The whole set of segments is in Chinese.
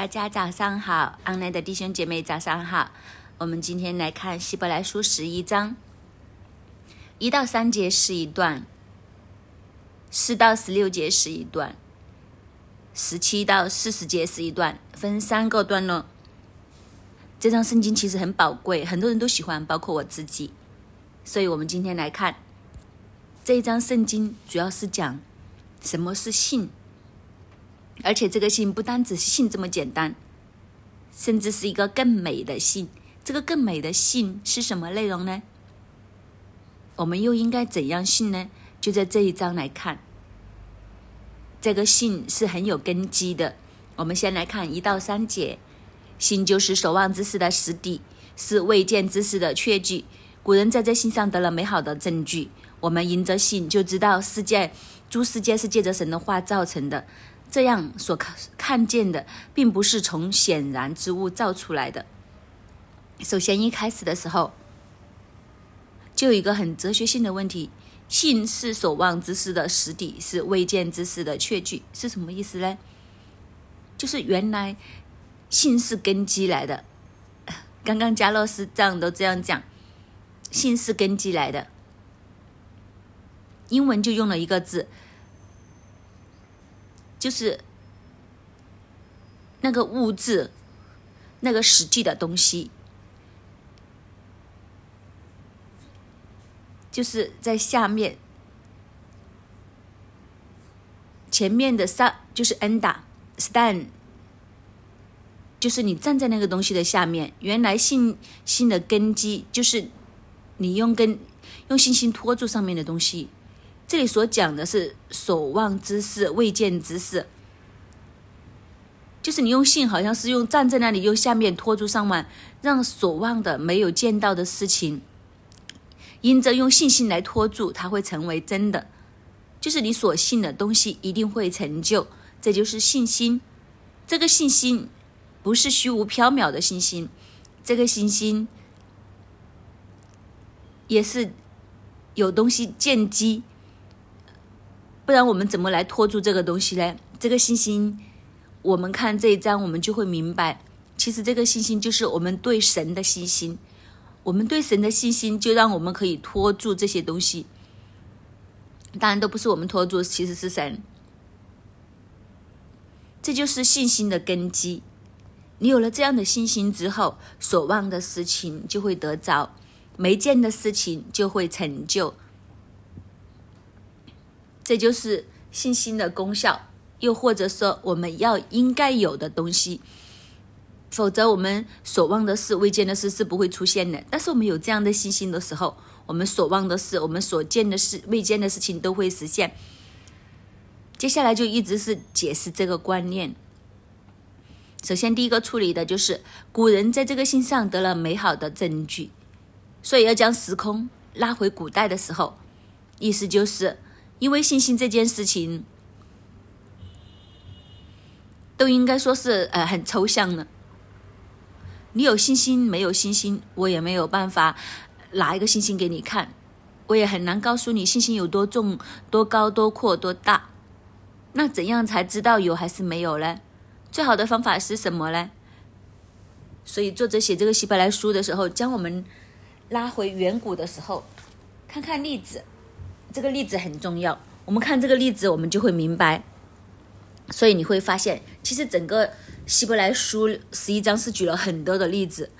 大家早上好，安内的弟兄姐妹早上好。我们今天来看希伯来书十一章，一到三节是一段，四到十六节是一段，十七到四十节是一段，分三个段落。这张圣经其实很宝贵，很多人都喜欢，包括我自己。所以我们今天来看这一章圣经，主要是讲什么是信。而且这个信不单只是信这么简单，甚至是一个更美的信。这个更美的信是什么内容呢？我们又应该怎样信呢？就在这一章来看，这个信是很有根基的。我们先来看一到三节，信就是守望之事的实底，是未见之事的确据。古人在这信上得了美好的证据。我们迎着信就知道世界诸世界是借着神的话造成的。这样所看看见的，并不是从显然之物造出来的。首先，一开始的时候，就有一个很哲学性的问题：信是所望之事的实底，是未见之事的确据，是什么意思呢？就是原来信是根基来的。刚刚加洛斯这样都这样讲，信是根基来的。英文就用了一个字。就是那个物质，那个实际的东西，就是在下面，前面的上就是 under，stand，就是你站在那个东西的下面。原来信心的根基就是你用根用信心托住上面的东西。这里所讲的是所望之事、未见之事，就是你用信，好像是用站在那里，用下面托住上万，让所望的、没有见到的事情，因着用信心来托住，它会成为真的。就是你所信的东西一定会成就，这就是信心。这个信心不是虚无缥缈的信心，这个信心也是有东西见机。不然我们怎么来拖住这个东西呢？这个信心，我们看这一章，我们就会明白，其实这个信心就是我们对神的信心。我们对神的信心，就让我们可以拖住这些东西。当然都不是我们拖住，其实是神。这就是信心的根基。你有了这样的信心之后，所望的事情就会得着，没见的事情就会成就。这就是信心的功效，又或者说我们要应该有的东西，否则我们所望的事、未见的事是不会出现的。但是我们有这样的信心的时候，我们所望的事、我们所见的事、未见的事情都会实现。接下来就一直是解释这个观念。首先，第一个处理的就是古人在这个信上得了美好的证据，所以要将时空拉回古代的时候，意思就是。因为信心这件事情，都应该说是呃很抽象的。你有信心没有信心，我也没有办法拿一个信心给你看，我也很难告诉你信心有多重、多高、多阔、多大。那怎样才知道有还是没有呢？最好的方法是什么呢？所以作者写这个希伯来书的时候，将我们拉回远古的时候，看看例子。这个例子很重要，我们看这个例子，我们就会明白。所以你会发现，其实整个希伯来书十一章是举了很多的例子。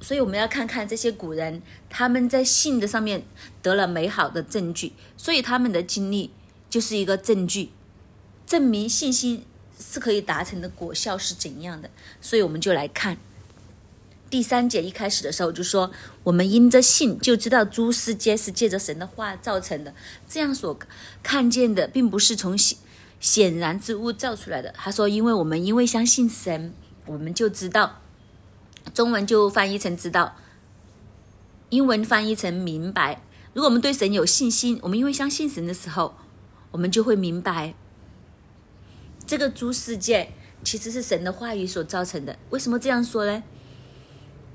所以我们要看看这些古人，他们在信的上面得了美好的证据，所以他们的经历就是一个证据，证明信心是可以达成的果效是怎样的。所以我们就来看。第三节一开始的时候就说，我们因着信就知道诸世界是借着神的话造成的，这样所看见的并不是从显显然之物造出来的。他说，因为我们因为相信神，我们就知道，中文就翻译成知道，英文翻译成明白。如果我们对神有信心，我们因为相信神的时候，我们就会明白，这个诸世界其实是神的话语所造成的。为什么这样说呢？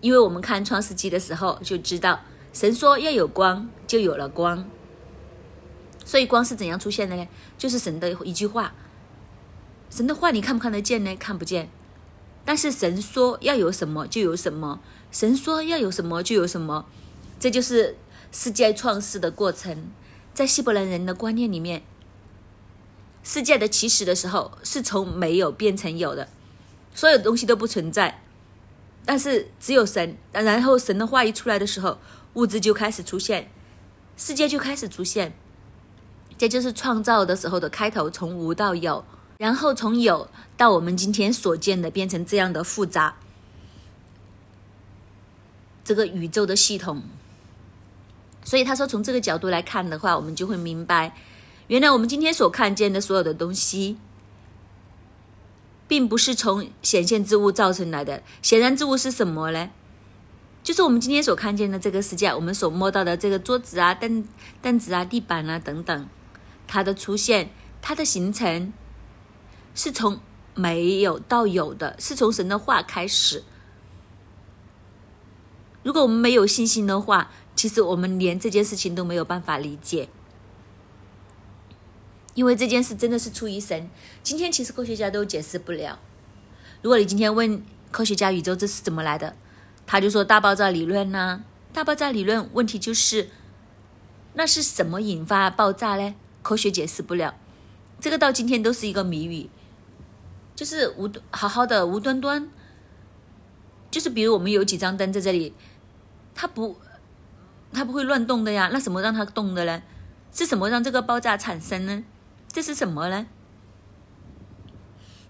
因为我们看创世纪的时候就知道，神说要有光，就有了光。所以光是怎样出现的呢？就是神的一句话。神的话你看不看得见呢？看不见。但是神说要有什么就有什么，神说要有什么就有什么，这就是世界创世的过程。在希伯来人的观念里面，世界的起始的时候是从没有变成有的，所有东西都不存在，但是只有神。然后神的话一出来的时候，物质就开始出现，世界就开始出现。这就是创造的时候的开头，从无到有，然后从有到我们今天所见的变成这样的复杂，这个宇宙的系统。所以他说，从这个角度来看的话，我们就会明白，原来我们今天所看见的所有的东西，并不是从显现之物造成来的。显然之物是什么呢？就是我们今天所看见的这个世界，我们所摸到的这个桌子啊、凳凳子啊、地板啊等等。它的出现，它的形成，是从没有到有的，是从神的话开始。如果我们没有信心的话，其实我们连这件事情都没有办法理解，因为这件事真的是出于神。今天其实科学家都解释不了。如果你今天问科学家宇宙这是怎么来的，他就说大爆炸理论呐。大爆炸理论问题就是，那是什么引发爆炸呢？科学解释不了，这个到今天都是一个谜语。就是无好好的无端端，就是比如我们有几张灯在这里，它不，它不会乱动的呀。那什么让它动的呢？是什么让这个爆炸产生呢？这是什么呢？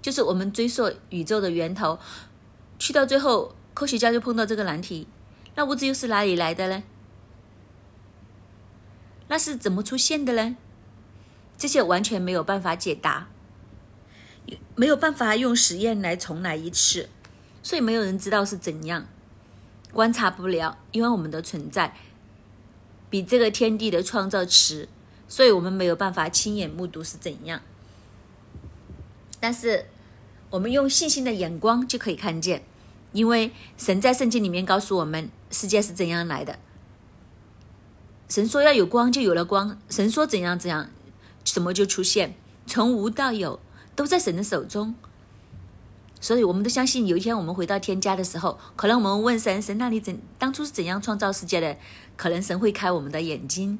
就是我们追溯宇宙的源头，去到最后，科学家就碰到这个难题：那物质又是哪里来的呢？那是怎么出现的呢？这些完全没有办法解答，没有办法用实验来重来一次，所以没有人知道是怎样，观察不了，因为我们的存在比这个天地的创造迟，所以我们没有办法亲眼目睹是怎样。但是我们用信心的眼光就可以看见，因为神在圣经里面告诉我们世界是怎样来的。神说要有光，就有了光；神说怎样怎样。什么就出现，从无到有，都在神的手中。所以，我们都相信有一天我们回到天家的时候，可能我们问神：神，那你怎当初是怎样创造世界的？可能神会开我们的眼睛，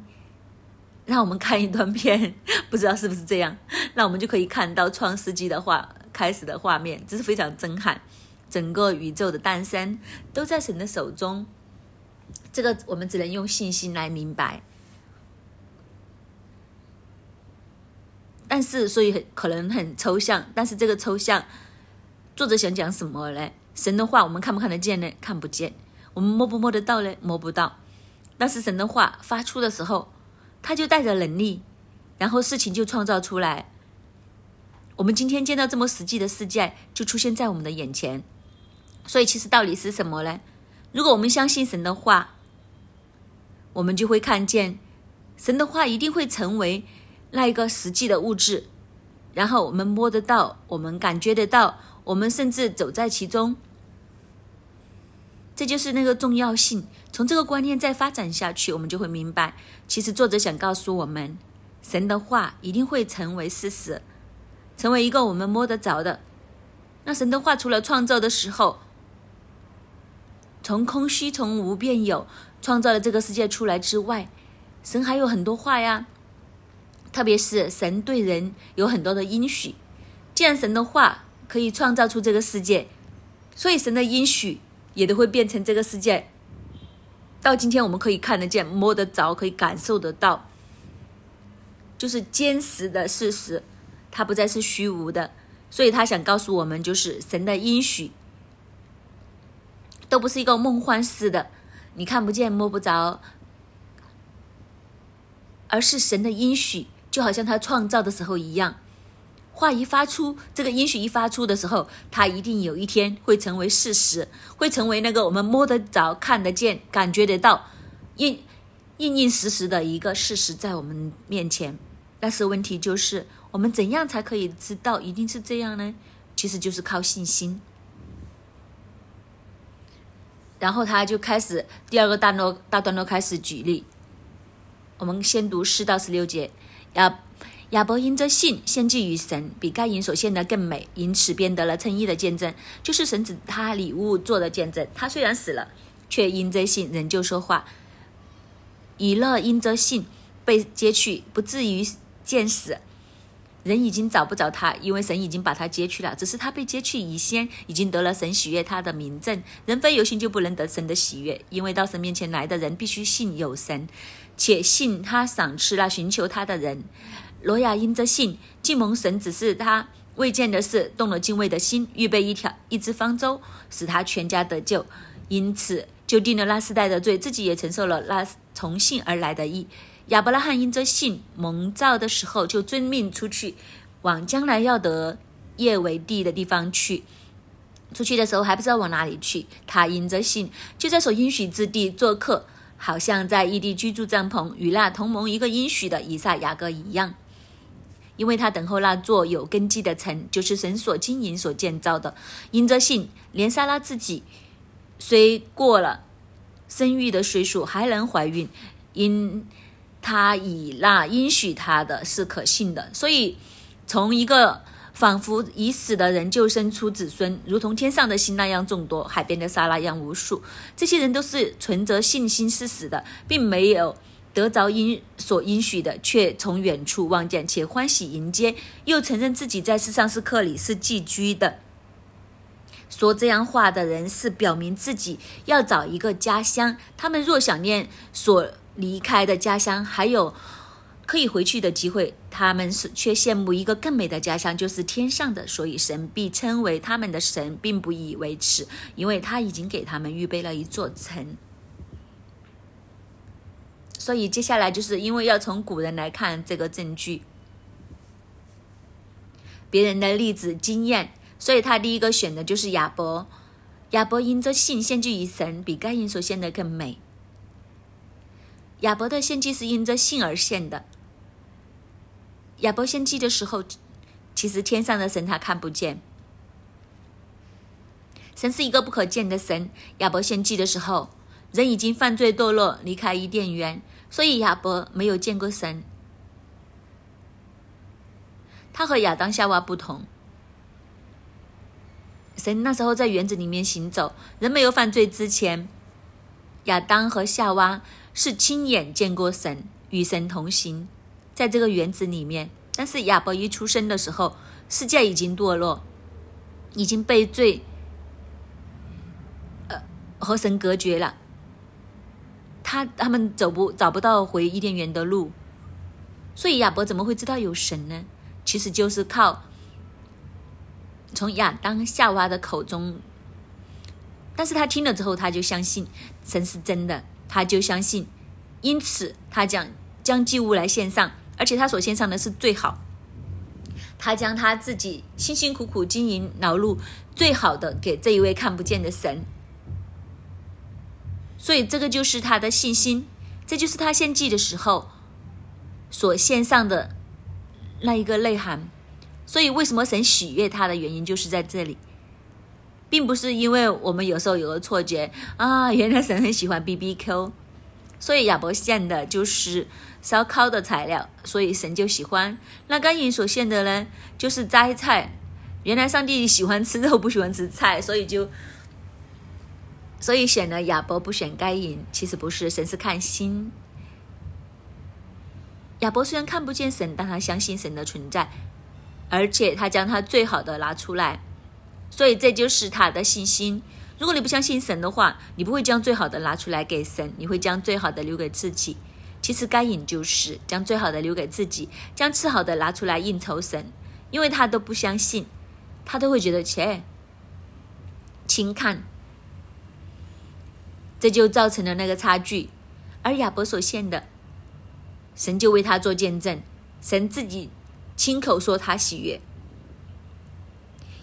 让我们看一段片，不知道是不是这样？那我们就可以看到创世纪的画开始的画面，这是非常震撼。整个宇宙的诞生都在神的手中，这个我们只能用信心来明白。但是，所以可能很抽象。但是这个抽象，作者想讲什么呢？神的话，我们看不看得见呢？看不见。我们摸不摸得到呢？摸不到。但是神的话发出的时候，他就带着能力，然后事情就创造出来。我们今天见到这么实际的世界，就出现在我们的眼前。所以，其实道理是什么呢？如果我们相信神的话，我们就会看见神的话一定会成为。那一个实际的物质，然后我们摸得到，我们感觉得到，我们甚至走在其中，这就是那个重要性。从这个观念再发展下去，我们就会明白，其实作者想告诉我们，神的话一定会成为事实，成为一个我们摸得着的。那神的话除了创造的时候，从空虚从无变有，创造了这个世界出来之外，神还有很多话呀。特别是神对人有很多的应许，既然神的话可以创造出这个世界，所以神的应许也都会变成这个世界。到今天我们可以看得见、摸得着、可以感受得到，就是坚实的事实，它不再是虚无的。所以他想告诉我们，就是神的应许都不是一个梦幻似的，你看不见、摸不着，而是神的应许。就好像他创造的时候一样，话一发出，这个音许一发出的时候，它一定有一天会成为事实，会成为那个我们摸得着、看得见、感觉得到、印印印实实的一个事实在我们面前。但是问题就是，我们怎样才可以知道一定是这样呢？其实就是靠信心。然后他就开始第二个段落大段落开始举例，我们先读四到十六节。要亚伯因着信献祭于神，比该隐所献的更美，因此便得了称义的见证，就是神子他礼物做的见证。他虽然死了，却因着信仍旧说话。以勒因着信被接去，不至于见死。人已经找不着他，因为神已经把他接去了。只是他被接去以先，已经得了神喜悦他的名证。人非有信就不能得神的喜悦，因为到神面前来的人必须信有神，且信他赏赐了寻求他的人。罗亚因着信，敬蒙神指示他未见的事，动了敬畏的心，预备一条一只方舟，使他全家得救，因此就定了那世代的罪，自己也承受了那从信而来的义。亚伯拉罕因着信蒙召的时候，就遵命出去，往将来要得业为地的地方去。出去的时候还不知道往哪里去，他因着信就在所应许之地做客，好像在异地居住帐篷，与那同盟一个应许的以撒、雅各一样。因为他等候那座有根基的城，就是神所经营、所建造的。因着信，连莎拉自己虽过了生育的岁数，还能怀孕，因他以那应许他的是可信的。所以，从一个仿佛已死的人就生出子孙，如同天上的星那样众多，海边的沙那样无数。这些人都是存着信心是死的，并没有。得着应所应许的，却从远处望见，且欢喜迎接，又承认自己在世上是客里，是寄居的。说这样话的人，是表明自己要找一个家乡。他们若想念所离开的家乡，还有可以回去的机会，他们是却羡慕一个更美的家乡，就是天上的。所以神必称为他们的神，并不以为耻，因为他已经给他们预备了一座城。所以接下来就是因为要从古人来看这个证据，别人的例子经验，所以他第一个选的就是亚伯。亚伯因着信献祭于神，比该隐所献的更美。亚伯的献祭是因着信而献的。亚伯献祭的时候，其实天上的神他看不见，神是一个不可见的神。亚伯献祭的时候。人已经犯罪堕落，离开伊甸园，所以亚伯没有见过神。他和亚当夏娃不同，神那时候在园子里面行走，人没有犯罪之前，亚当和夏娃是亲眼见过神，与神同行，在这个园子里面。但是亚伯一出生的时候，世界已经堕落，已经被罪，呃，和神隔绝了。他他们走不找不到回伊甸园的路，所以亚伯怎么会知道有神呢？其实就是靠从亚当夏娃的口中，但是他听了之后，他就相信神是真的，他就相信，因此他将将祭物来献上，而且他所献上的是最好，他将他自己辛辛苦苦经营劳碌最好的给这一位看不见的神。所以这个就是他的信心，这就是他献祭的时候所献上的那一个内涵。所以为什么神喜悦他的原因就是在这里，并不是因为我们有时候有个错觉啊，原来神很喜欢 B B Q，所以亚伯献的就是烧烤的材料，所以神就喜欢。那甘隐所献的呢，就是摘菜，原来上帝喜欢吃肉，不喜欢吃菜，所以就。所以选了亚伯不选该隐，其实不是神是看心。亚伯虽然看不见神，但他相信神的存在，而且他将他最好的拿出来，所以这就是他的信心。如果你不相信神的话，你不会将最好的拿出来给神，你会将最好的留给自己。其实该隐就是将最好的留给自己，将次好的拿出来应酬神，因为他都不相信，他都会觉得切轻看。这就造成了那个差距，而亚伯所献的，神就为他做见证，神自己亲口说他喜悦，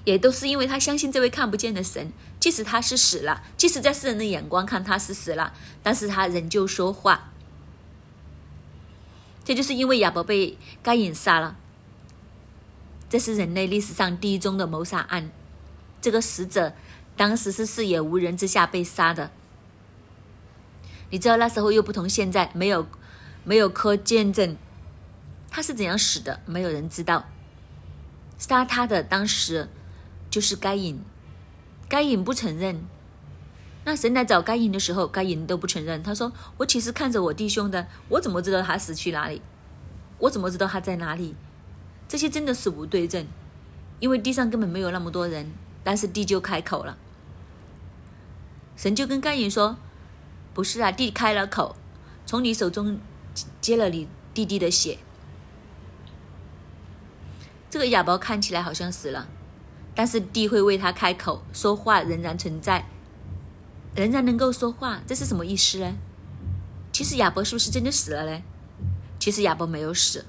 也都是因为他相信这位看不见的神，即使他是死了，即使在世人的眼光看他是死了，但是他仍旧说话。这就是因为亚伯被该隐杀了，这是人类历史上第一宗的谋杀案，这个死者当时是视野无人之下被杀的。你知道那时候又不同现在，没有没有科见证，他是怎样死的，没有人知道。杀他的当时就是该隐，该隐不承认。那神来找该隐的时候，该隐都不承认。他说：“我其实看着我弟兄的，我怎么知道他死去哪里？我怎么知道他在哪里？这些真的是无对证，因为地上根本没有那么多人。但是地就开口了，神就跟该隐说：‘不是啊，地开了口，从你手中接了你弟弟的血。’这个亚伯看起来好像死了，但是地会为他开口说话，仍然存在。”仍然能够说话，这是什么意思呢？其实亚伯是不是真的死了呢？其实亚伯没有死，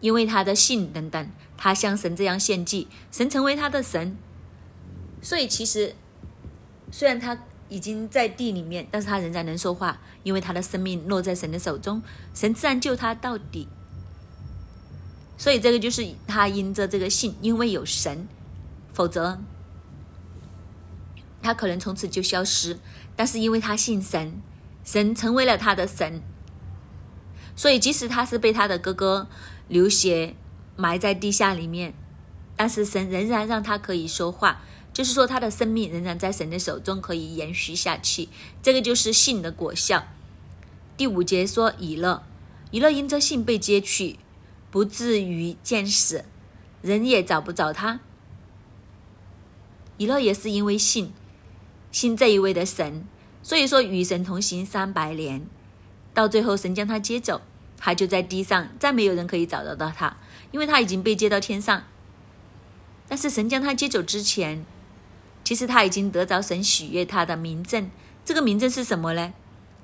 因为他的信等等，他像神这样献祭，神成为他的神。所以其实虽然他已经在地里面，但是他仍然能说话，因为他的生命落在神的手中，神自然救他到底。所以这个就是他因着这个信，因为有神，否则。他可能从此就消失，但是因为他信神，神成为了他的神，所以即使他是被他的哥哥流血埋在地下里面，但是神仍然让他可以说话，就是说他的生命仍然在神的手中可以延续下去。这个就是信的果效。第五节说以勒，以勒因着信被接去，不至于见死，人也找不着他。以勒也是因为信。信这一位的神，所以说与神同行三百年，到最后神将他接走，他就在地上，再没有人可以找得到他，因为他已经被接到天上。但是神将他接走之前，其实他已经得着神喜悦他的名证。这个名证是什么呢？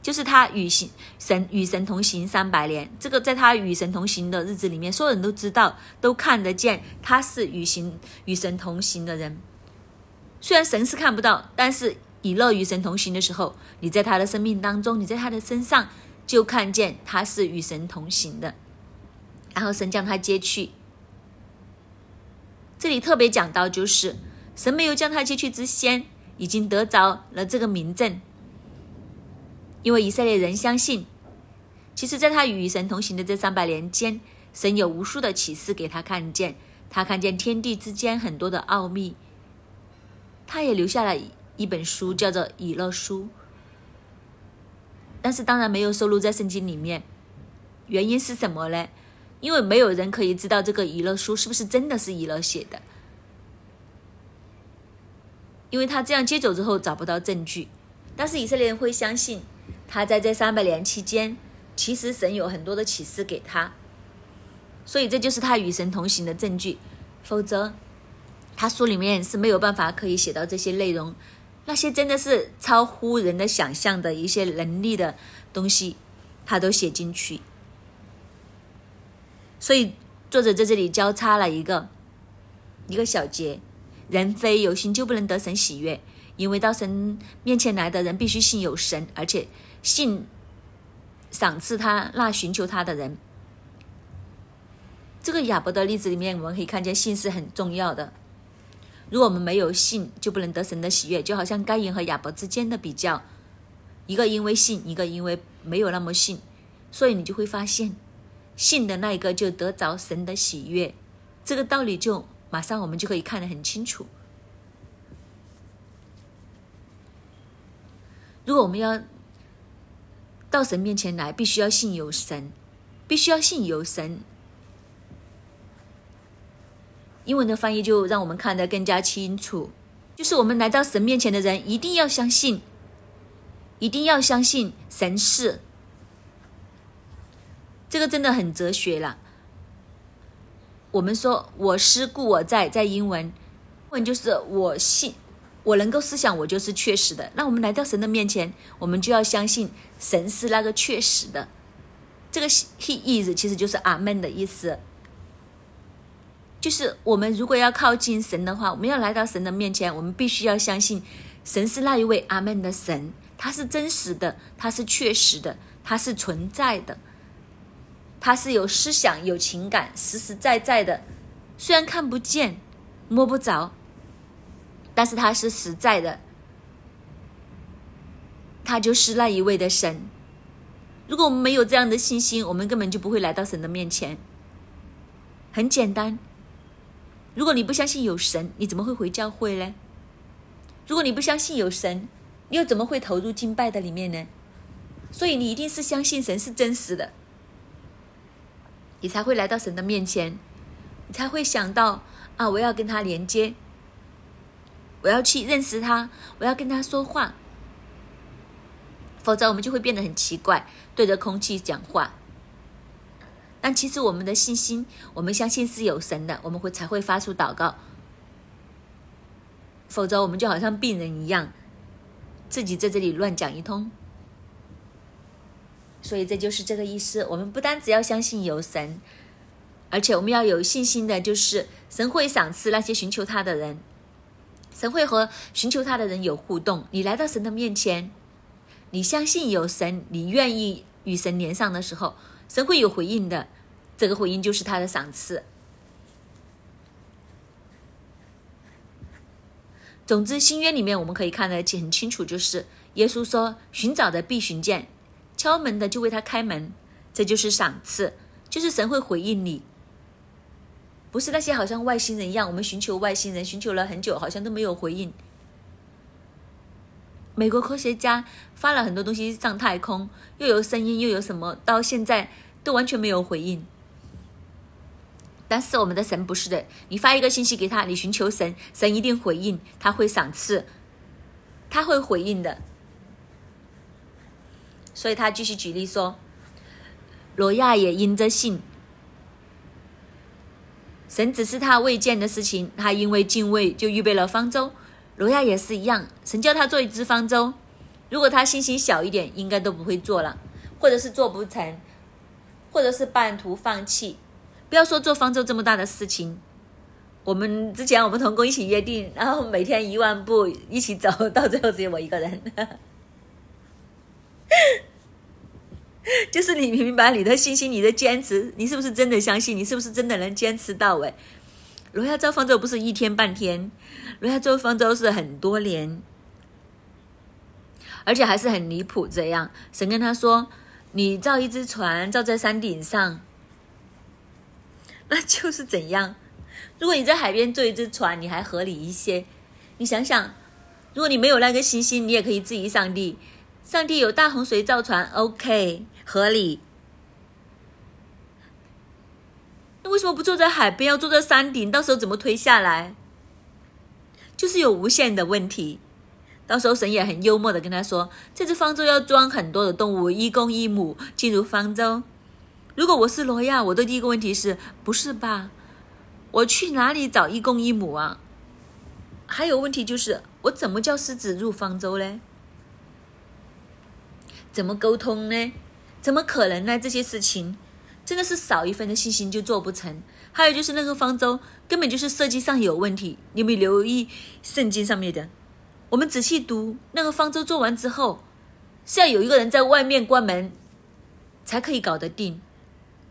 就是他与行神与神同行三百年。这个在他与神同行的日子里面，所有人都知道，都看得见他是与行与神同行的人。虽然神是看不到，但是以乐与神同行的时候，你在他的生命当中，你在他的身上就看见他是与神同行的。然后神将他接去。这里特别讲到，就是神没有将他接去之先，已经得着了这个名证。因为以色列人相信，其实在他与神同行的这三百年间，神有无数的启示给他看见，他看见天地之间很多的奥秘。他也留下了一本书，叫做《以乐书》，但是当然没有收录在圣经里面。原因是什么呢？因为没有人可以知道这个《以乐书》是不是真的是以乐写的，因为他这样接走之后找不到证据。但是以色列人会相信，他在这三百年期间，其实神有很多的启示给他，所以这就是他与神同行的证据。否则。他书里面是没有办法可以写到这些内容，那些真的是超乎人的想象的一些能力的东西，他都写进去。所以作者在这里交叉了一个一个小节：人非有心就不能得神喜悦，因为到神面前来的人必须信有神，而且信赏赐他那寻求他的人。这个亚伯的例子里面，我们可以看见信是很重要的。如果我们没有信，就不能得神的喜悦，就好像该隐和亚伯之间的比较，一个因为信，一个因为没有那么信，所以你就会发现，信的那一个就得着神的喜悦，这个道理就马上我们就可以看得很清楚。如果我们要到神面前来，必须要信有神，必须要信有神。英文的翻译就让我们看得更加清楚，就是我们来到神面前的人一定要相信，一定要相信神是。这个真的很哲学了。我们说我思故我在，在英文，英文就是我信，我能够思想，我就是确实的。那我们来到神的面前，我们就要相信神是那个确实的。这个 He is 其实就是阿门的意思。就是我们如果要靠近神的话，我们要来到神的面前，我们必须要相信神是那一位阿门的神，他是真实的，他是确实的，他是存在的，他是有思想、有情感、实实在在的。虽然看不见、摸不着，但是他是实在的，他就是那一位的神。如果我们没有这样的信心，我们根本就不会来到神的面前。很简单，如果你不相信有神，你怎么会回教会呢？如果你不相信有神，你又怎么会投入敬拜的里面呢？所以你一定是相信神是真实的，你才会来到神的面前，你才会想到啊，我要跟他连接，我要去认识他，我要跟他说话。否则我们就会变得很奇怪，对着空气讲话。但其实我们的信心，我们相信是有神的，我们会才会发出祷告。否则，我们就好像病人一样，自己在这里乱讲一通。所以，这就是这个意思。我们不单只要相信有神，而且我们要有信心的，就是神会赏赐那些寻求他的人，神会和寻求他的人有互动。你来到神的面前，你相信有神，你愿意与神连上的时候，神会有回应的。这个回应就是他的赏赐。总之，新约里面我们可以看得很清楚，就是耶稣说：“寻找的必寻见，敲门的就为他开门。”这就是赏赐，就是神会回应你。不是那些好像外星人一样，我们寻求外星人，寻求了很久，好像都没有回应。美国科学家发了很多东西上太空，又有声音，又有什么，到现在都完全没有回应。但是我们的神不是的，你发一个信息给他，你寻求神，神一定回应，他会赏赐，他会回应的。所以他继续举例说，罗亚也因着信，神只是他未见的事情，他因为敬畏就预备了方舟。罗亚也是一样，神叫他做一只方舟，如果他信心小一点，应该都不会做了，或者是做不成，或者是半途放弃。不要说做方舟这么大的事情，我们之前我们同工一起约定，然后每天一万步一起走，到最后只有我一个人。就是你明白你的信心，你的坚持，你是不是真的相信？你是不是真的能坚持到位？罗亚造方舟不是一天半天，罗亚造方舟是很多年，而且还是很离谱。这样，神跟他说：“你造一只船，造在山顶上。”那就是怎样？如果你在海边坐一只船，你还合理一些。你想想，如果你没有那个信心，你也可以质疑上帝。上帝有大洪水造船，OK，合理。那为什么不坐在海边，要坐在山顶？到时候怎么推下来？就是有无限的问题。到时候神也很幽默的跟他说：“这只方舟要装很多的动物，一公一母进入方舟。”如果我是罗亚，我的第一个问题是不是吧？我去哪里找一公一母啊？还有问题就是，我怎么叫狮子入方舟嘞？怎么沟通呢？怎么可能呢？这些事情真的是少一分的信心就做不成。还有就是那个方舟根本就是设计上有问题。你有没有留意圣经上面的？我们仔细读那个方舟做完之后，是要有一个人在外面关门才可以搞得定。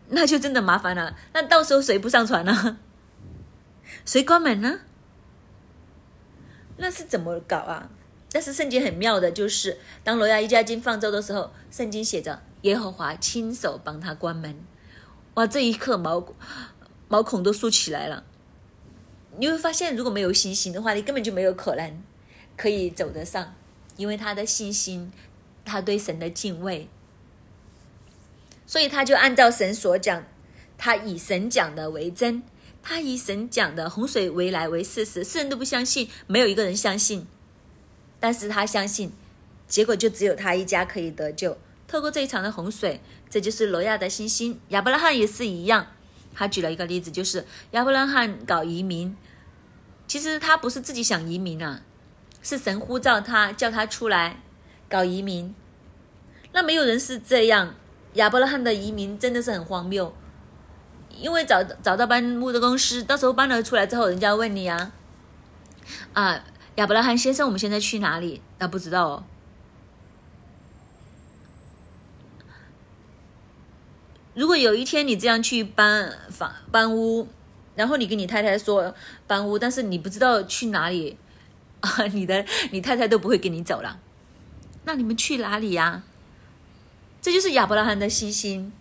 那就真的麻烦了。那到时候谁不上船呢？谁关门呢？那是怎么搞啊？但是圣经很妙的，就是当罗亚一家进方舟的时候，圣经写着耶和华亲手帮他关门。哇，这一刻毛毛孔都竖起来了。你会发现，如果没有信心的话，你根本就没有可能可以走得上，因为他的信心，他对神的敬畏。所以他就按照神所讲，他以神讲的为真，他以神讲的洪水为来为事实，世人都不相信，没有一个人相信，但是他相信，结果就只有他一家可以得救。透过这一场的洪水，这就是罗亚的信心。亚伯拉罕也是一样，他举了一个例子，就是亚伯拉罕搞移民，其实他不是自己想移民啊，是神呼召他，叫他出来搞移民。那没有人是这样。亚伯拉罕的移民真的是很荒谬，因为找找到搬木的公司，到时候搬了出来之后，人家问你啊，啊，亚伯拉罕先生，我们现在去哪里？啊，不知道哦。如果有一天你这样去搬房搬屋，然后你跟你太太说搬屋，但是你不知道去哪里，啊，你的你太太都不会跟你走了，那你们去哪里呀？这就是亚伯拉罕的信心。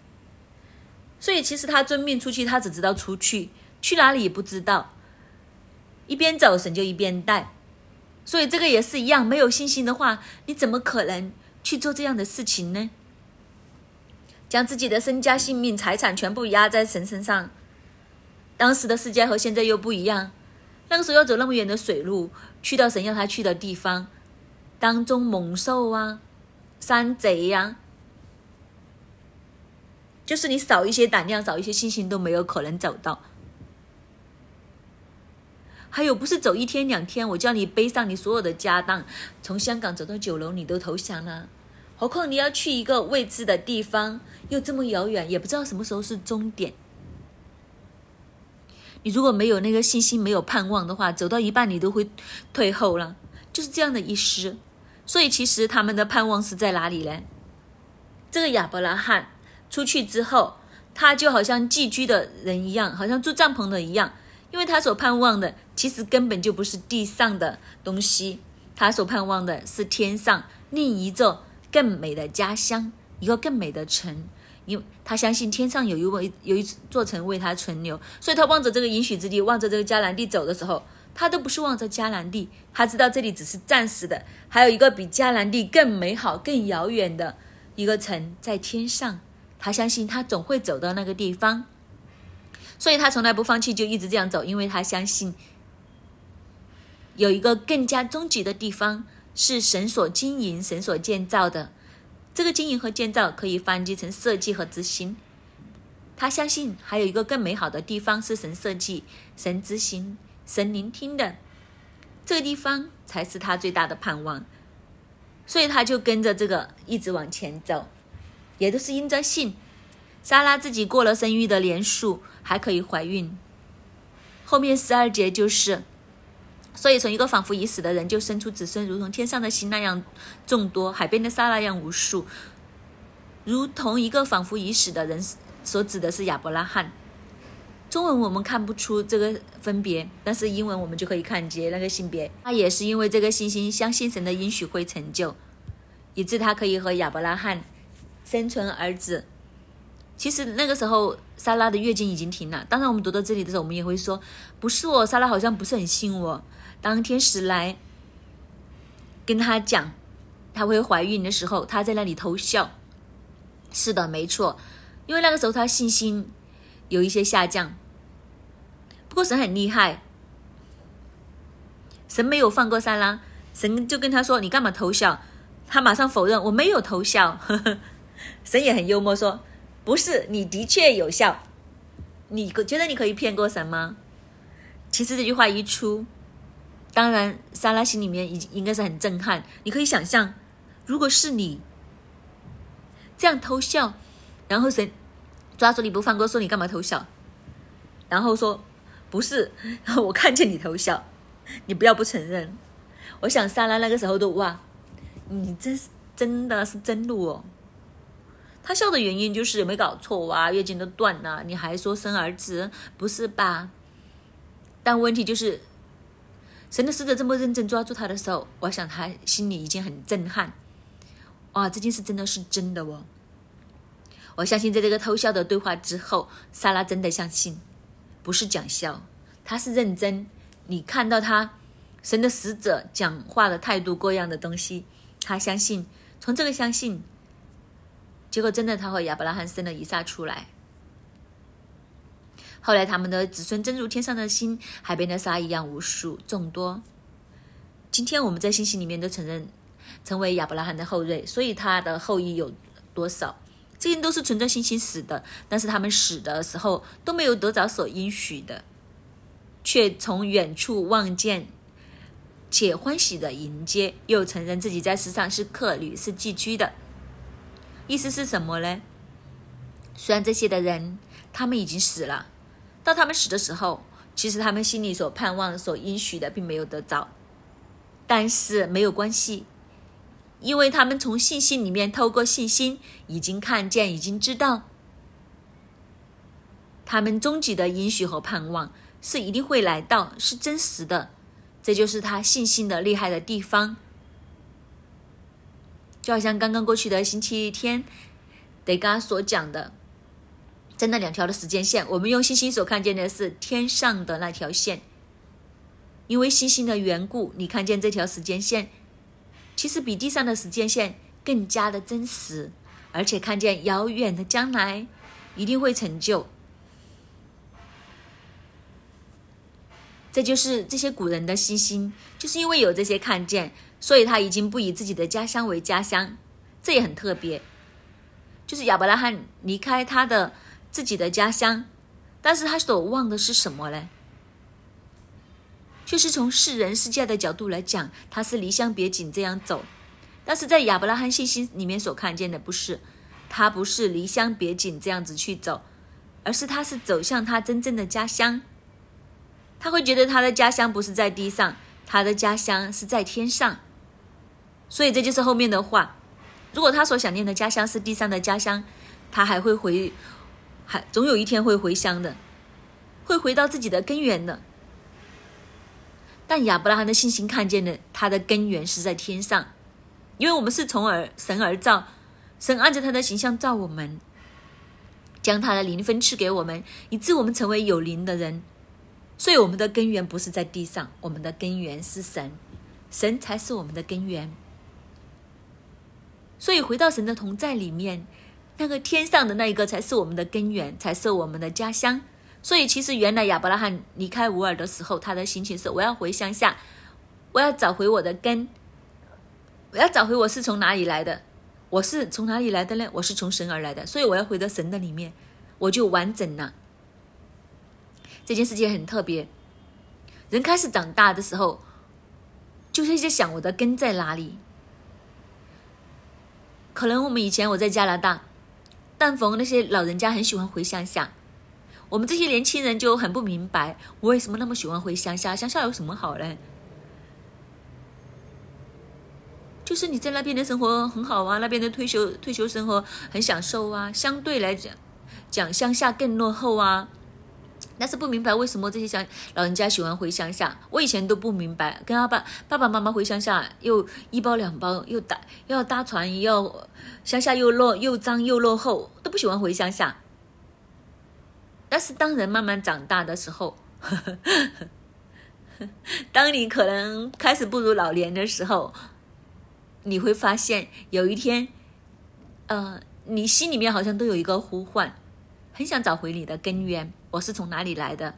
所以其实他遵命出去，他只知道出去，去哪里也不知道。一边走，神就一边带。所以这个也是一样，没有信心的话，你怎么可能去做这样的事情呢？将自己的身家性命、财产全部压在神身上。当时的世界和现在又不一样，那个时候要走那么远的水路，去到神要他去的地方，当中猛兽啊、山贼呀。就是你少一些胆量，少一些信心都没有可能走到。还有不是走一天两天，我叫你背上你所有的家当，从香港走到九龙，你都投降了。何况你要去一个未知的地方，又这么遥远，也不知道什么时候是终点。你如果没有那个信心，没有盼望的话，走到一半你都会退后了，就是这样的意思。所以其实他们的盼望是在哪里呢？这个亚伯拉罕。出去之后，他就好像寄居的人一样，好像住帐篷的一样，因为他所盼望的其实根本就不是地上的东西，他所盼望的是天上。另一座更美的家乡，一个更美的城，因为他相信天上有一位有一座城为他存留，所以他望着这个应许之地，望着这个迦南地走的时候，他都不是望着迦南地，他知道这里只是暂时的，还有一个比迦南地更美好、更遥远的一个城在天上。他相信他总会走到那个地方，所以他从来不放弃，就一直这样走，因为他相信有一个更加终极的地方是神所经营、神所建造的。这个经营和建造可以翻译成设计和执行。他相信还有一个更美好的地方是神设计、神执行、神聆听的，这个地方才是他最大的盼望。所以他就跟着这个一直往前走。也都是因着信，莎拉自己过了生育的年数，还可以怀孕。后面十二节就是，所以从一个仿佛已死的人就生出子孙，如同天上的星那样众多，海边的沙那样无数。如同一个仿佛已死的人，所指的是亚伯拉罕。中文我们看不出这个分别，但是英文我们就可以看见那个性别。他也是因为这个信心，相信神的应许会成就，以致他可以和亚伯拉罕。生存儿子，其实那个时候莎拉的月经已经停了。当然，我们读到这里的时候，我们也会说，不是哦，莎拉好像不是很信我。当天使来跟他讲她会怀孕的时候，她在那里偷笑。是的，没错，因为那个时候她信心有一些下降。不过神很厉害，神没有放过莎拉，神就跟他说：“你干嘛偷笑？”他马上否认：“我没有偷笑。”呵呵神也很幽默，说：“不是，你的确有效。你觉得你可以骗过神吗？”其实这句话一出，当然莎拉心里面已经应该是很震撼。你可以想象，如果是你这样偷笑，然后神抓住你不放过，说你干嘛偷笑？然后说：“不是，我看见你偷笑，你不要不承认。”我想莎拉那个时候都哇，你真是真的是真路哦。他笑的原因就是没搞错啊？月经都断了，你还说生儿子？不是吧？但问题就是，神的使者这么认真抓住他的时候，我想他心里已经很震撼。哇，这件事真的是真的哦！我相信在这个偷笑的对话之后，莎拉真的相信，不是讲笑，他是认真。你看到他神的使者讲话的态度，各样的东西，他相信。从这个相信。结果真的，他和亚伯拉罕生了以撒出来。后来他们的子孙真如天上的星、海边的沙一样无数众多。今天我们在信息里面都承认成为亚伯拉罕的后裔，所以他的后裔有多少？这些都是存着信心死的，但是他们死的时候都没有得着所应许的，却从远处望见，且欢喜的迎接，又承认自己在世上是客旅，是寄居的。意思是什么呢？虽然这些的人他们已经死了，到他们死的时候，其实他们心里所盼望、所应许的并没有得着，但是没有关系，因为他们从信心里面透过信心已经看见、已经知道，他们终极的应许和盼望是一定会来到，是真实的，这就是他信心的厉害的地方。就好像刚刚过去的星期天，德嘎所讲的，在那两条的时间线，我们用星星所看见的是天上的那条线。因为星星的缘故，你看见这条时间线，其实比地上的时间线更加的真实，而且看见遥远的将来一定会成就。这就是这些古人的信心，就是因为有这些看见，所以他已经不以自己的家乡为家乡，这也很特别。就是亚伯拉罕离开他的自己的家乡，但是他所望的是什么呢？就是从世人世界的角度来讲，他是离乡别井这样走，但是在亚伯拉罕信心里面所看见的不是，他不是离乡别井这样子去走，而是他是走向他真正的家乡。他会觉得他的家乡不是在地上，他的家乡是在天上。所以这就是后面的话。如果他所想念的家乡是地上的家乡，他还会回，还总有一天会回乡的，会回到自己的根源的。但亚伯拉罕的信心看见的，他的根源是在天上，因为我们是从而神而造，神按着他的形象造我们，将他的灵分赐给我们，以致我们成为有灵的人。所以我们的根源不是在地上，我们的根源是神，神才是我们的根源。所以回到神的同在里面，那个天上的那一个才是我们的根源，才是我们的家乡。所以其实原来亚伯拉罕离开乌尔的时候，他的心情是：我要回乡下，我要找回我的根，我要找回我是从哪里来的，我是从哪里来的呢？我是从神而来的，所以我要回到神的里面，我就完整了。这件事情很特别。人开始长大的时候，就是在想我的根在哪里。可能我们以前我在加拿大，但逢那些老人家很喜欢回乡下，我们这些年轻人就很不明白，我为什么那么喜欢回乡下？乡下有什么好呢？就是你在那边的生活很好啊，那边的退休退休生活很享受啊，相对来讲，讲乡下更落后啊。但是不明白为什么这些乡老人家喜欢回乡下，我以前都不明白。跟阿爸爸爸妈妈回乡下，又一包两包，又搭要搭船，要乡下又落又脏又落后，都不喜欢回乡下。但是当人慢慢长大的时候，当你可能开始步入老年的时候，你会发现有一天，呃，你心里面好像都有一个呼唤，很想找回你的根源。我是从哪里来的？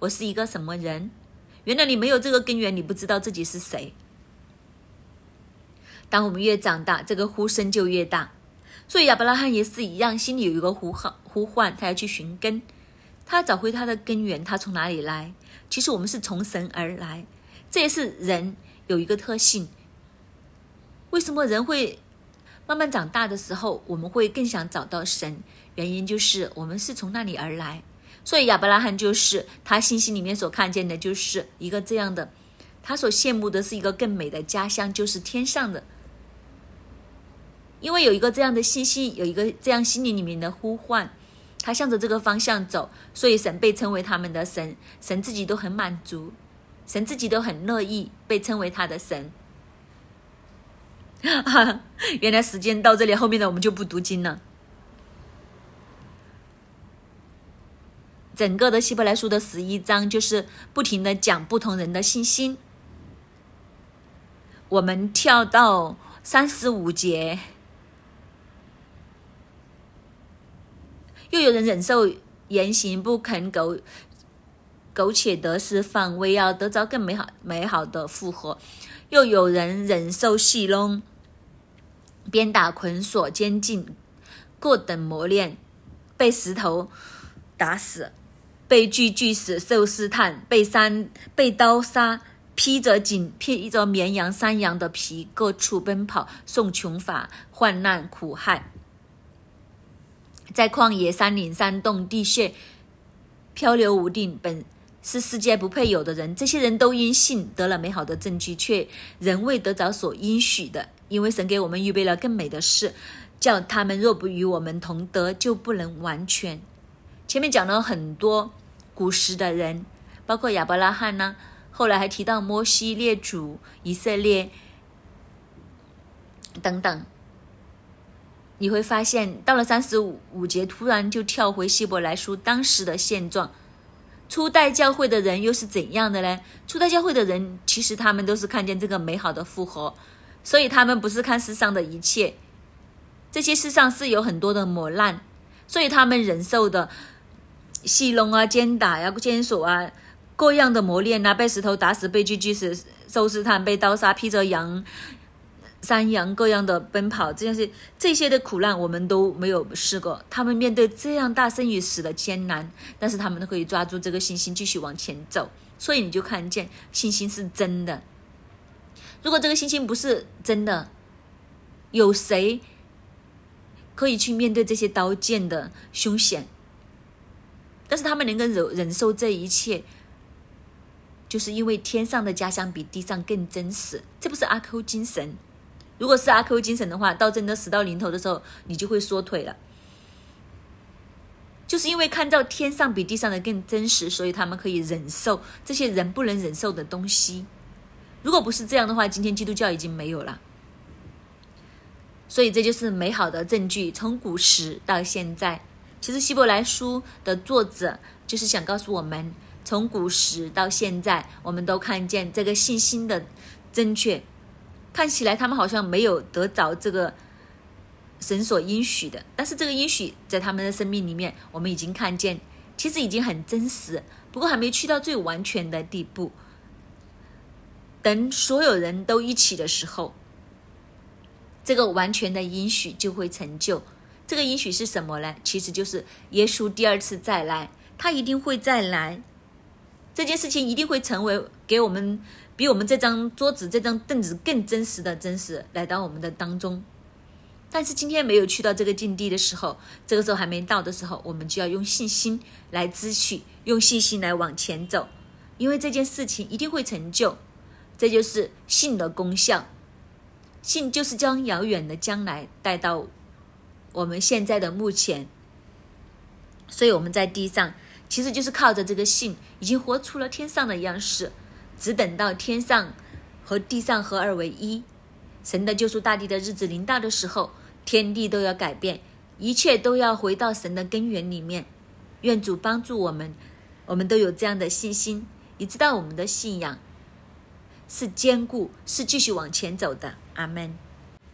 我是一个什么人？原来你没有这个根源，你不知道自己是谁。当我们越长大，这个呼声就越大。所以亚伯拉罕也是一样，心里有一个呼号呼唤，他要去寻根，他找回他的根源，他从哪里来？其实我们是从神而来，这也是人有一个特性。为什么人会慢慢长大的时候，我们会更想找到神？原因就是我们是从那里而来，所以亚伯拉罕就是他信心里面所看见的，就是一个这样的，他所羡慕的是一个更美的家乡，就是天上的。因为有一个这样的信息，有一个这样心灵里面的呼唤，他向着这个方向走，所以神被称为他们的神，神自己都很满足，神自己都很乐意被称为他的神。原来时间到这里，后面的我们就不读经了。整个的希伯来书的十一章就是不停的讲不同人的信心。我们跳到三十五节，又有人忍受言行不肯苟苟且得失放，为要得着更美好美好的复活；又有人忍受戏弄、鞭打、捆锁、监禁、各等磨练，被石头打死。被锯锯死，受试探，被山被刀杀，披着锦，披着绵羊、山羊的皮，各处奔跑，受穷乏、患难、苦害，在旷野、山岭、山洞、地穴漂流无定，本是世界不配有的人。这些人都因信得了美好的证据，却仍未得着所应许的，因为神给我们预备了更美的事，叫他们若不与我们同得，就不能完全。前面讲了很多古时的人，包括亚伯拉罕呢，后来还提到摩西列祖、以色列等等。你会发现，到了三十五节，突然就跳回希伯来书当时的现状。初代教会的人又是怎样的呢？初代教会的人其实他们都是看见这个美好的复活，所以他们不是看世上的一切，这些世上是有很多的磨难，所以他们忍受的戏弄啊、奸打呀、奸锁啊、各样的磨练啊，被石头打死、被锯锯死、受试探、被刀杀、披着羊。山羊各样的奔跑，这样是这些的苦难，我们都没有试过。他们面对这样大生与死的艰难，但是他们都可以抓住这个信心，继续往前走。所以你就看见信心是真的。如果这个信心不是真的，有谁可以去面对这些刀剑的凶险？但是他们能够忍忍受这一切，就是因为天上的家乡比地上更真实。这不是阿 Q 精神。如果是阿 Q 精神的话，到真的死到临头的时候，你就会缩腿了。就是因为看到天上比地上的更真实，所以他们可以忍受这些人不能忍受的东西。如果不是这样的话，今天基督教已经没有了。所以这就是美好的证据。从古时到现在，其实希伯来书的作者就是想告诉我们：从古时到现在，我们都看见这个信心的正确。看起来他们好像没有得着这个神所应许的，但是这个应许在他们的生命里面，我们已经看见，其实已经很真实，不过还没去到最完全的地步。等所有人都一起的时候，这个完全的应许就会成就。这个应许是什么呢？其实就是耶稣第二次再来，他一定会再来，这件事情一定会成为给我们。比我们这张桌子、这张凳子更真实的真实来到我们的当中，但是今天没有去到这个境地的时候，这个时候还没到的时候，我们就要用信心来支取，用信心来往前走，因为这件事情一定会成就。这就是信的功效，信就是将遥远的将来带到我们现在的目前，所以我们在地上其实就是靠着这个信，已经活出了天上的样式。只等到天上和地上合二为一，神的救赎大地的日子临到的时候，天地都要改变，一切都要回到神的根源里面。愿主帮助我们，我们都有这样的信心，你知道我们的信仰是坚固，是继续往前走的。阿门。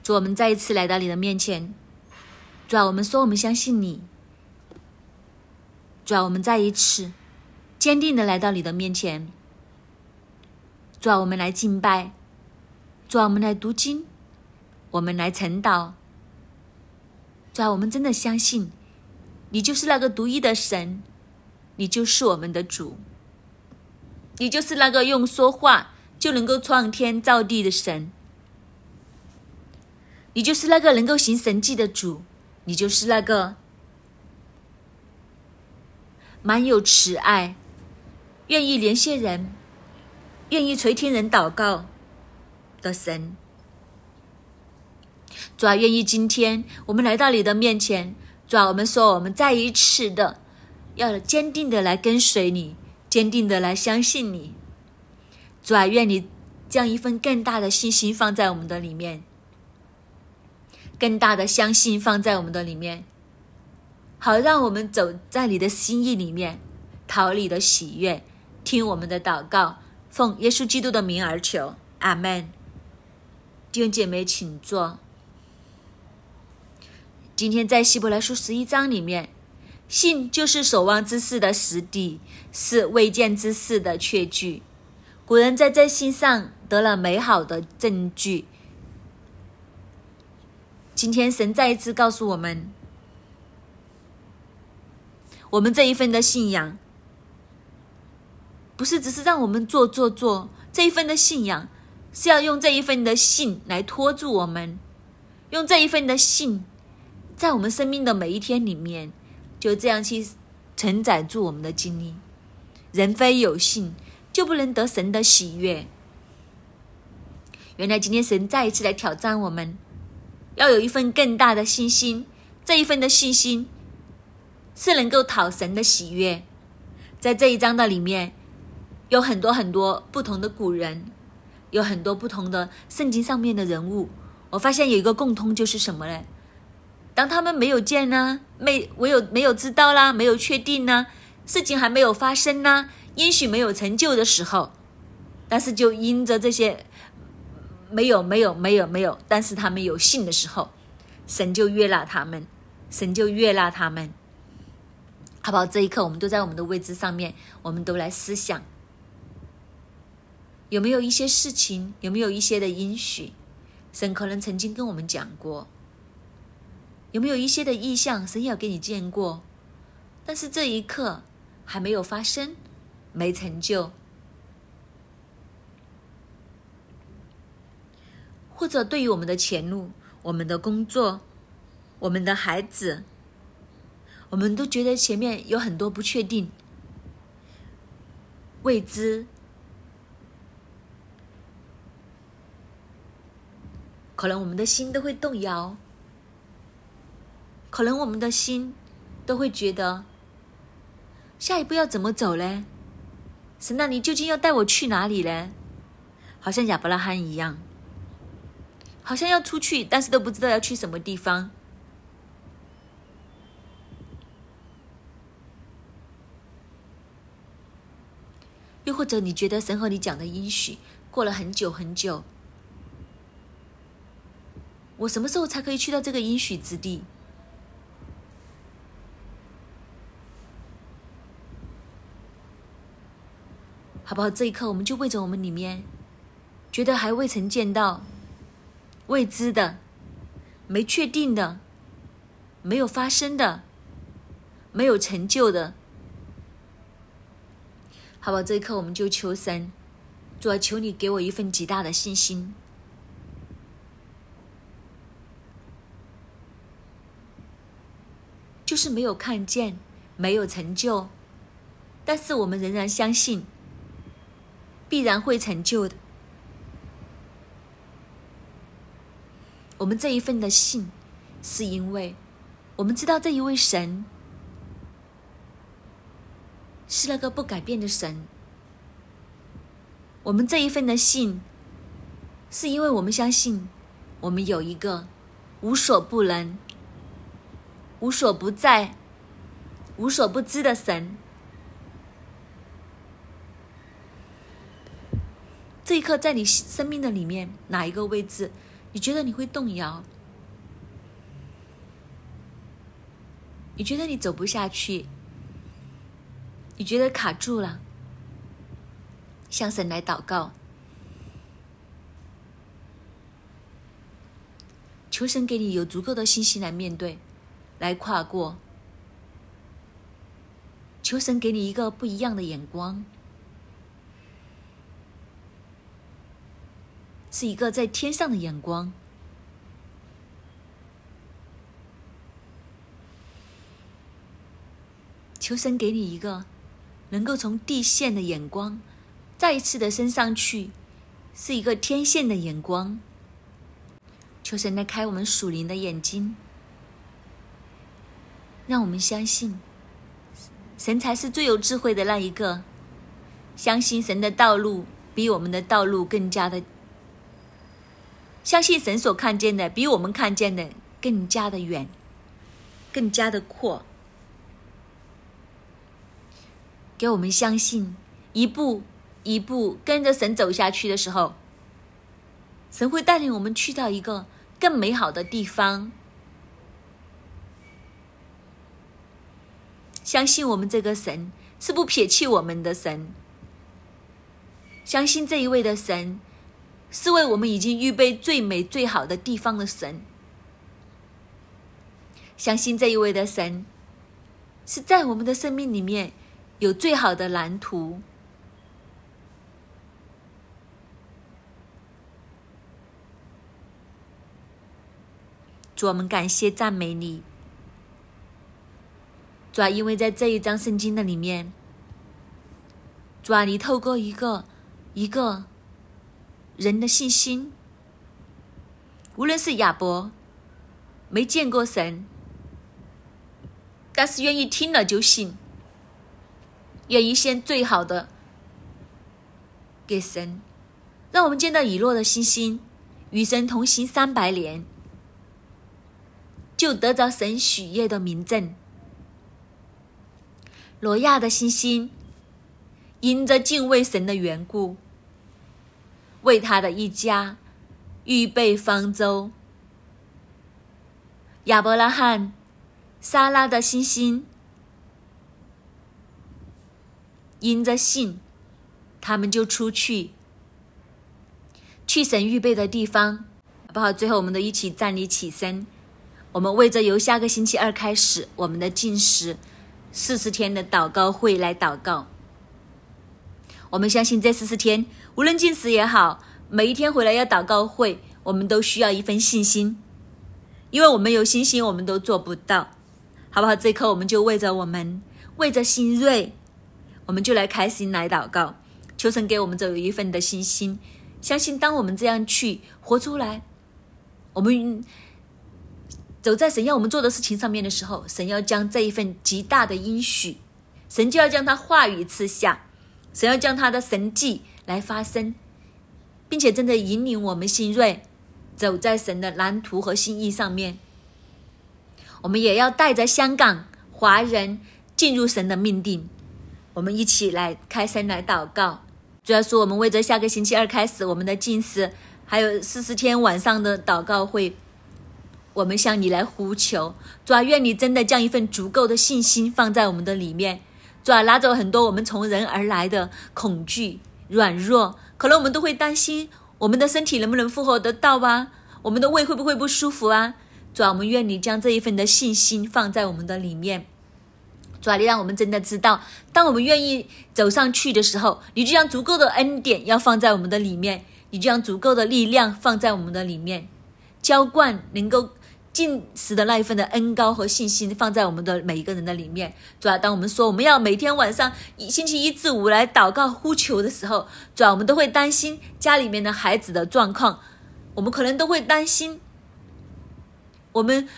主，我们再一次来到你的面前，主啊，我们说我们相信你，主啊，我们再一次坚定的来到你的面前。主啊，我们来敬拜；主啊，我们来读经；我们来晨祷。主啊，我们真的相信，你就是那个独一的神，你就是我们的主，你就是那个用说话就能够创天造地的神，你就是那个能够行神迹的主，你就是那个满有慈爱、愿意联系人。愿意垂听人祷告的神，主啊，愿意今天我们来到你的面前，主啊，我们说我们再一次的要坚定的来跟随你，坚定的来相信你，主啊，愿你将一份更大的信心放在我们的里面，更大的相信放在我们的里面，好让我们走在你的心意里面，讨你的喜悦，听我们的祷告。奉耶稣基督的名而求，阿门。弟兄姐妹，请坐。今天在希伯来书十一章里面，信就是守望之事的实底，是未见之事的确据。古人在这信上得了美好的证据。今天神再一次告诉我们，我们这一份的信仰。不是只是让我们做做做这一份的信仰，是要用这一份的信来托住我们，用这一份的信，在我们生命的每一天里面，就这样去承载住我们的经历。人非有信，就不能得神的喜悦。原来今天神再一次来挑战我们，要有一份更大的信心。这一份的信心是能够讨神的喜悦。在这一章的里面。有很多很多不同的古人，有很多不同的圣经上面的人物。我发现有一个共通，就是什么呢？当他们没有见呢，没我有没有知道啦，没有确定呢，事情还没有发生呢，也许没有成就的时候，但是就因着这些没有没有没有没有，但是他们有信的时候，神就悦纳他们，神就悦纳他们，好不好？这一刻我们都在我们的位置上面，我们都来思想，有没有一些事情，有没有一些的应许，神可能曾经跟我们讲过。有没有一些的意向，神有给你见过，但是这一刻还没有发生，没成就，或者对于我们的前路、我们的工作、我们的孩子，我们都觉得前面有很多不确定、未知，可能我们的心都会动摇。可能我们的心都会觉得，下一步要怎么走嘞？神啊，你究竟要带我去哪里嘞？好像亚伯拉罕一样，好像要出去，但是都不知道要去什么地方。又或者你觉得神和你讲的应许过了很久很久，我什么时候才可以去到这个应许之地？好不好？这一刻，我们就为着我们里面觉得还未曾见到、未知的、没确定的、没有发生的、没有成就的，好吧？这一刻，我们就求神，主啊，求你给我一份极大的信心，就是没有看见、没有成就，但是我们仍然相信。必然会成就的。我们这一份的信，是因为我们知道这一位神是那个不改变的神。我们这一份的信，是因为我们相信我们有一个无所不能、无所不在、无所不知的神。这一刻，在你生命的里面，哪一个位置，你觉得你会动摇？你觉得你走不下去？你觉得卡住了？向神来祷告，求神给你有足够的信心来面对，来跨过。求神给你一个不一样的眼光。是一个在天上的眼光，求神给你一个能够从地线的眼光，再一次的升上去，是一个天线的眼光。求神来开我们属灵的眼睛，让我们相信神才是最有智慧的那一个，相信神的道路比我们的道路更加的。相信神所看见的比我们看见的更加的远，更加的阔。给我们相信，一步一步跟着神走下去的时候，神会带领我们去到一个更美好的地方。相信我们这个神是不撇弃我们的神，相信这一位的神。是为我们已经预备最美最好的地方的神，相信这一位的神是在我们的生命里面有最好的蓝图。主，我们感谢赞美你。主啊，因为在这一章圣经的里面，主啊，你透过一个一个。人的信心，无论是亚伯没见过神，但是愿意听了就信，愿意献最好的给神，让我们见到以诺的信心，与神同行三百年，就得着神许悦的名证。罗亚的信心，因着敬畏神的缘故，为他的一家预备方舟。亚伯拉罕、撒拉的信心，因着信，他们就出去，去神预备的地方，好不好？最后，我们都一起站立起身，我们为着由下个星期二开始我们的进食。四十天的祷告会来祷告，我们相信这四十天，无论进食也好，每一天回来要祷告会，我们都需要一份信心，因为我们有信心，我们都做不到，好不好？这一刻，我们就为着我们，为着新锐，我们就来开心来祷告，求神给我们这有一份的信心，相信当我们这样去活出来，我们。走在神要我们做的事情上面的时候，神要将这一份极大的应许，神就要将他话语赐下，神要将他的神迹来发生，并且真的引领我们新锐走在神的蓝图和心意上面。我们也要带着香港华人进入神的命定。我们一起来开声来祷告，主要是我们为着下个星期二开始我们的进食，还有四十天晚上的祷告会。我们向你来呼求，主啊，愿你真的将一份足够的信心放在我们的里面，主啊，拿走很多我们从人而来的恐惧、软弱，可能我们都会担心我们的身体能不能负荷得到啊，我们的胃会不会不舒服啊？主啊，我们愿你将这一份的信心放在我们的里面，主啊，你让我们真的知道，当我们愿意走上去的时候，你就将足够的恩典要放在我们的里面，你就将足够的力量放在我们的里面，浇灌能够。进食的那一份的恩高和信心放在我们的每一个人的里面，主要当我们说我们要每天晚上一星期一至五来祷告呼求的时候，主要我们都会担心家里面的孩子的状况，我们可能都会担心，我们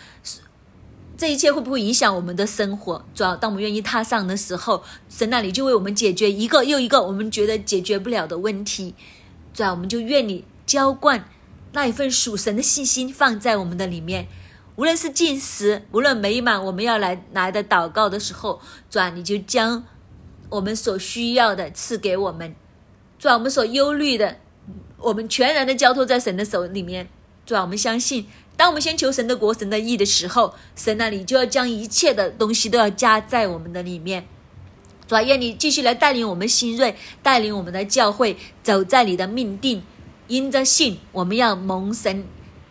这一切会不会影响我们的生活？主要当我们愿意踏上的时候，神那里就为我们解决一个又一个我们觉得解决不了的问题，主要我们就愿你浇灌那一份属神的信心放在我们的里面。无论是进食，无论美满，我们要来来的祷告的时候，主啊，你就将我们所需要的赐给我们，主啊，我们所忧虑的，我们全然的交托在神的手里面，主啊，我们相信，当我们先求神的国、神的义的时候，神那里就要将一切的东西都要加在我们的里面，主啊，愿你继续来带领我们新锐，带领我们的教会走在你的命定，因着信，我们要蒙神。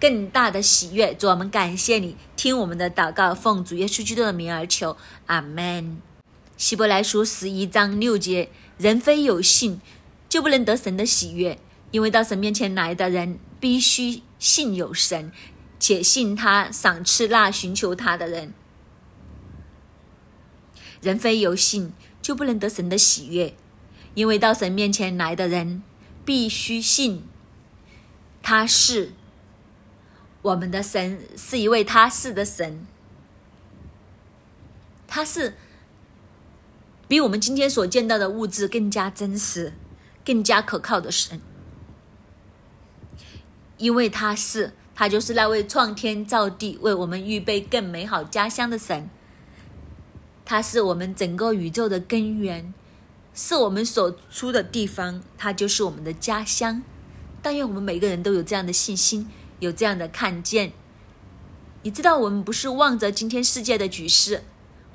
更大的喜悦，主我们感谢你，听我们的祷告，奉主耶稣基督的名而求，阿门。希伯来书十一章六节：人非有信，就不能得神的喜悦，因为到神面前来的人必须信有神，且信他赏赐那寻求他的人。人非有信，就不能得神的喜悦，因为到神面前来的人必须信他是。我们的神是一位他是的神，他是比我们今天所见到的物质更加真实、更加可靠的神，因为他是他就是那位创天造地、为我们预备更美好家乡的神，他是我们整个宇宙的根源，是我们所出的地方，他就是我们的家乡。但愿我们每个人都有这样的信心。有这样的看见，你知道，我们不是望着今天世界的局势，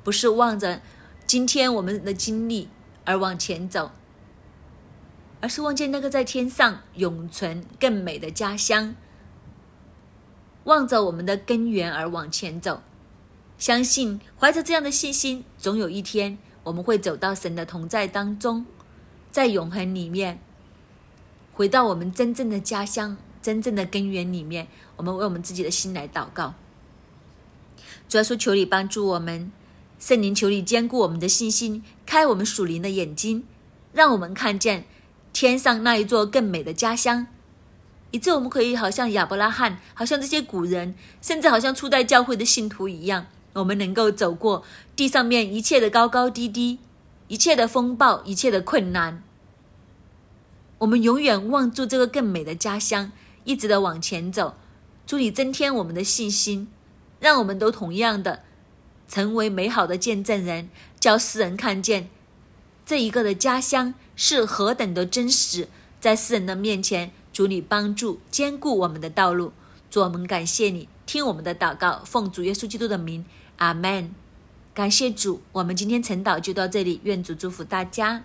不是望着今天我们的经历而往前走，而是望见那个在天上永存更美的家乡，望着我们的根源而往前走，相信怀着这样的信心，总有一天我们会走到神的同在当中，在永恒里面回到我们真正的家乡。真正的根源里面，我们为我们自己的心来祷告。主要说，求你帮助我们，圣灵，求你坚固我们的信心，开我们属灵的眼睛，让我们看见天上那一座更美的家乡，以致我们可以好像亚伯拉罕，好像这些古人，甚至好像初代教会的信徒一样，我们能够走过地上面一切的高高低低，一切的风暴，一切的困难，我们永远望住这个更美的家乡。一直的往前走，祝你增添我们的信心，让我们都同样的成为美好的见证人，叫世人看见这一个的家乡是何等的真实。在世人的面前，主你帮助坚固我们的道路。主，我们感谢你，听我们的祷告，奉主耶稣基督的名，阿门。感谢主，我们今天晨祷就到这里，愿主祝福大家。